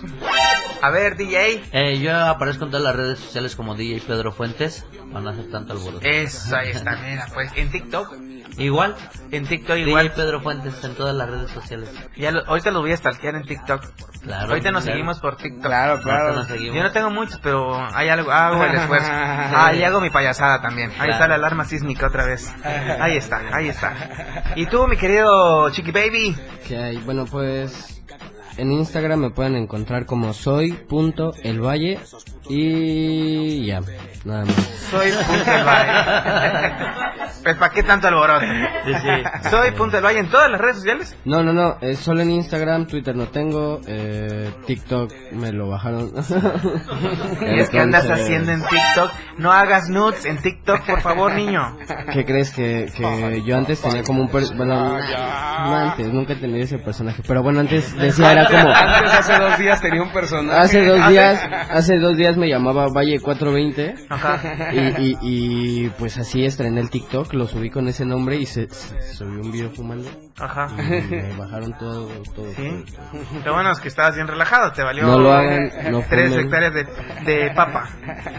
A ver, DJ. Eh, yo aparezco en todas las redes sociales como DJ Pedro Fuentes. Van a hacer tanto alboroto. Eso, ahí está, mira, pues, en TikTok. Igual. En TikTok DJ igual. Pedro Fuentes en todas las redes sociales. Ya lo- ahorita los voy a stalkear en TikTok. Claro, ahorita nos claro. seguimos por TikTok. Claro, claro. Nos seguimos. Yo no tengo muchos, pero hay algo, hago el esfuerzo. Ah, y hago mi payasada también. Ahí Claro. está la alarma sísmica otra vez. Ahí está, ahí está. Y tú, mi querido Chiqui Baby. Que hay, bueno, pues en Instagram me pueden encontrar como soy.elvalle y ya, nada más. Soy del Valle. Pues, ¿para qué tanto alboroto? Soy del Valle en todas las redes sociales. No, no, no, es solo en Instagram, Twitter no tengo, eh, TikTok me lo bajaron. Y es que andas haciendo en TikTok. No hagas nudes en TikTok, por favor, niño. ¿Qué crees que, que yo antes tenía como un per- bueno, no antes, nunca he tenido ese personaje, pero bueno, antes decía era como Antes, hace dos días tenía un personaje. Hace dos días, hace dos días me llamaba Valle 420 Ajá. y, y, y pues así estrené el TikTok, lo subí con ese nombre y se, se subió un video fumando. Ajá. Y me bajaron todo, todo. Sí. todo. Lo bueno es que estabas bien relajado, te valió No lo hagan, no tres fumen. hectáreas de, de papa.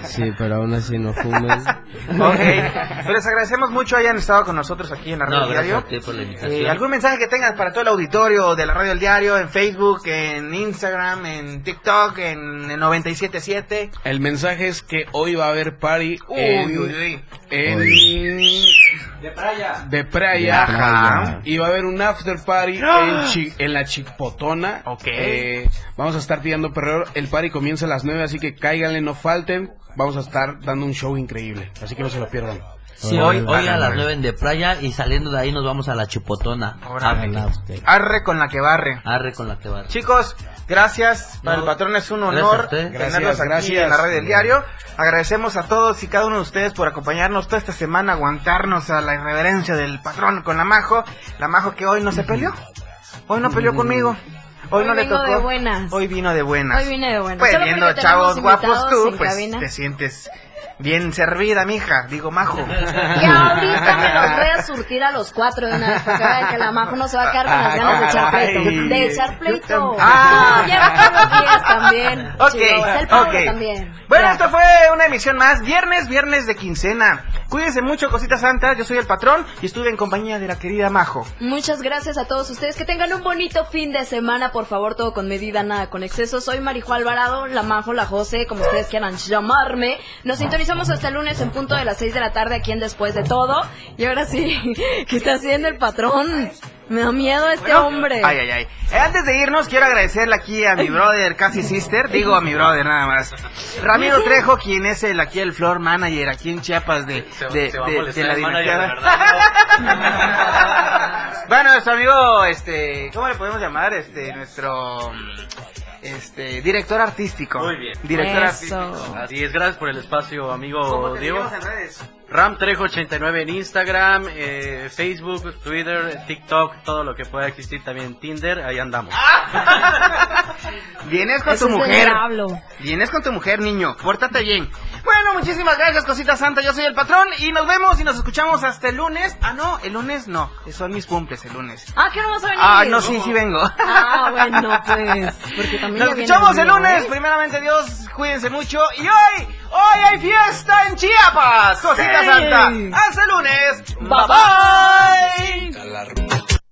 Sí, pero aún así no fumen. Ok, pues les agradecemos mucho hayan estado con nosotros aquí en la Radio No, Diario. a ti por la invitación. Eh, ¿Algún mensaje que tengas para todo el auditorio de la Radio del Diario en Facebook, en Instagram, en TikTok, en el 977? El mensaje es que hoy va a haber party Uy, en, uy, uy. en- De playa. de playa. De playa. Y va a haber un after party en, Chi- en la Chipotona. Ok. Eh, vamos a estar tirando perreo. El party comienza a las 9, así que cáiganle, no falten. Vamos a estar dando un show increíble. Así que no se lo pierdan. Sí, hoy, hoy a las 9 de playa y saliendo de ahí nos vamos a la Chupotona. Órale. Ah, Arre con la que barre. Arre con la que va. Chicos, gracias. Para el patrón es un gracias honor a usted. tenerlos Gracias, aquí gracias. en la red del diario. Agradecemos a todos y cada uno de ustedes por acompañarnos toda esta semana, aguantarnos a la irreverencia del patrón con la Majo. La Majo que hoy no se peleó. Hoy no peleó conmigo. Hoy, Hoy no le tocó. de buenas. Hoy vino de buenas. Hoy vine de buenas. Pues Solo viendo chavos guapos tú, en pues cabina. te sientes bien servida, mija. Digo, Majo. Y ahorita me los voy a surtir a los cuatro de una vez para que vean que la majo no se va a quedar con las ganas de echar pleito. De echar pleito. Ah. Los también. Ok. El ok. también. Bueno, Ya. esto fue una emisión más. Viernes, viernes de quincena. Cuídense mucho, cositas santas. Yo soy el patrón y estuve en compañía de la querida Majo. Muchas gracias a todos ustedes. Que tengan un bonito fin de semana. Por favor, todo con medida, nada con exceso. Soy Marijo Alvarado, la Majo, la José, como ustedes quieran llamarme. Nos sintonizamos hasta el lunes en punto de las 6 de la tarde aquí en Después de Todo. Y ahora sí, ¿qué está haciendo el patrón? Me da miedo este Bueno, hombre. Ay, ay, ay. Eh, antes de irnos, quiero agradecerle aquí a mi brother, casi sister. Digo a mi brother nada más. Ramiro Trejo, quien es el aquí el floor manager aquí en Chiapas de, de, se va a de- molestar de la dinastía. bueno, nuestro amigo, este, ¿cómo le podemos llamar? Este, nuestro, este, director artístico. Muy bien. Director artístico. Así es, gracias por el espacio, ¿Cómo amigo te Diego. en redes? Ram Trejo 89 en Instagram, eh, Facebook, Twitter, TikTok, todo lo que pueda existir también Tinder, ahí andamos. Vienes con Eso tu es mujer. diablo. Vienes con tu mujer, niño. Pórtate bien. Bueno, muchísimas gracias, cosita santa. Yo soy el patrón y nos vemos y nos escuchamos hasta el lunes. Ah, no, el lunes no. Son mis cumples el lunes. Ah, que no vas a venir. Ah, no, sí, sí vengo. Ah, bueno, pues. Porque también Nos ya viene escuchamos el lunes. ¿eh? Primeramente, Dios, cuídense mucho. Y hoy, hoy hay fiesta en Chiapas. Cosita Sí. santa. Hasta el lunes. Bye, bye.